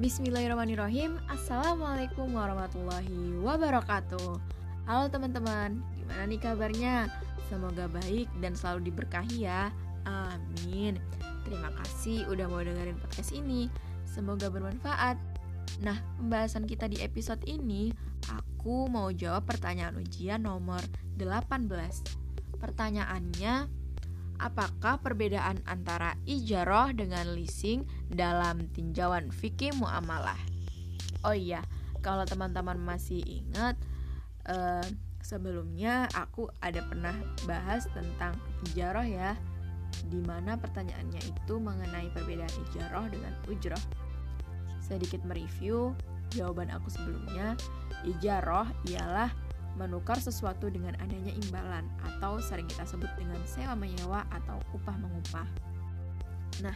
Bismillahirrahmanirrahim. Assalamualaikum warahmatullahi wabarakatuh. Halo teman-teman, gimana nih kabarnya? Semoga baik dan selalu diberkahi ya. Amin. Terima kasih udah mau dengerin podcast ini. Semoga bermanfaat. Nah, pembahasan kita di episode ini Aku mau jawab pertanyaan ujian nomor 18 Pertanyaannya Apakah perbedaan antara ijaroh dengan leasing dalam tinjauan fikih muamalah? Oh iya, kalau teman-teman masih ingat, uh, sebelumnya aku ada pernah bahas tentang ijaroh ya, di mana pertanyaannya itu mengenai perbedaan ijaroh dengan ujroh. Sedikit mereview jawaban aku sebelumnya, ijaroh ialah menukar sesuatu dengan adanya imbalan atau sering kita sebut dengan sewa menyewa atau upah mengupah. Nah,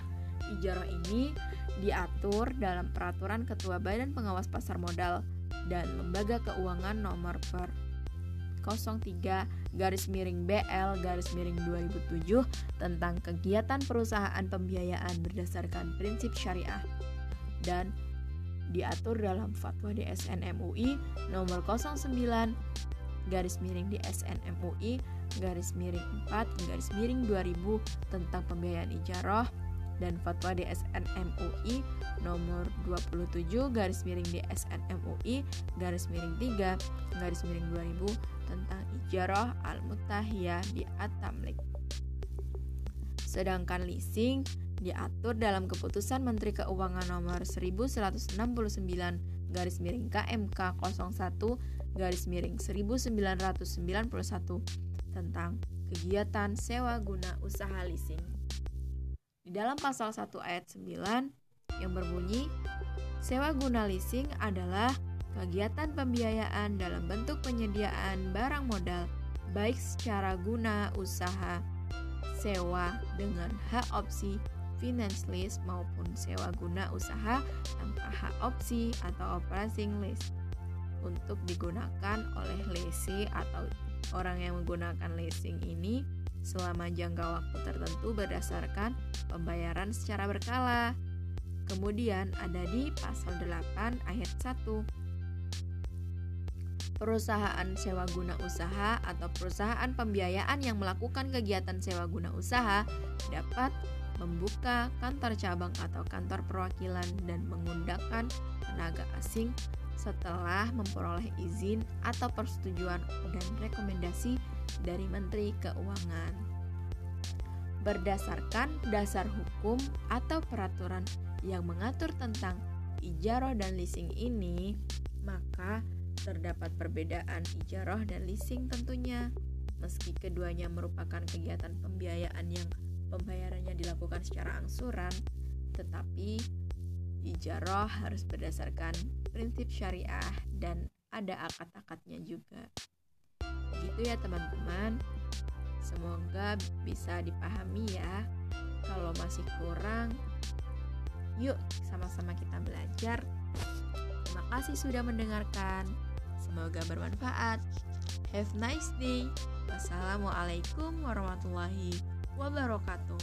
ijarah ini diatur dalam peraturan Ketua Badan Pengawas Pasar Modal dan Lembaga Keuangan nomor per 03 garis miring BL garis miring 2007 tentang kegiatan perusahaan pembiayaan berdasarkan prinsip syariah dan diatur dalam Fatwa DSN MUI nomor 09 garis miring DSN MUI garis miring 4 garis miring 2000 tentang pembiayaan ijarah dan Fatwa DSN MUI nomor 27 garis miring DSN MUI garis miring 3 garis miring 2000 tentang ijarah al-mutahiyah di At-Tamlik. Sedangkan leasing diatur dalam keputusan Menteri Keuangan nomor 1169 garis miring KMK 01 garis miring 1991 tentang kegiatan sewa guna usaha leasing. Di dalam pasal 1 ayat 9 yang berbunyi sewa guna leasing adalah kegiatan pembiayaan dalam bentuk penyediaan barang modal baik secara guna usaha sewa dengan hak opsi finance lease maupun sewa guna usaha tanpa hak opsi atau operating lease untuk digunakan oleh lesi atau orang yang menggunakan leasing ini selama jangka waktu tertentu berdasarkan pembayaran secara berkala. Kemudian ada di pasal 8 ayat 1 perusahaan sewa guna usaha atau perusahaan pembiayaan yang melakukan kegiatan sewa guna usaha dapat membuka kantor cabang atau kantor perwakilan dan mengundangkan tenaga asing setelah memperoleh izin atau persetujuan dan rekomendasi dari Menteri Keuangan. Berdasarkan dasar hukum atau peraturan yang mengatur tentang ijaroh dan leasing ini, maka terdapat perbedaan ijaroh dan leasing tentunya. Meski keduanya merupakan kegiatan pembiayaan yang pembayarannya dilakukan secara angsuran, tetapi ijarah harus berdasarkan prinsip syariah dan ada akad-akadnya juga. Gitu ya teman-teman. Semoga bisa dipahami ya. Kalau masih kurang, yuk sama-sama kita belajar. Terima kasih sudah mendengarkan. Semoga bermanfaat. Have nice day. Wassalamualaikum warahmatullahi wabarakatuh.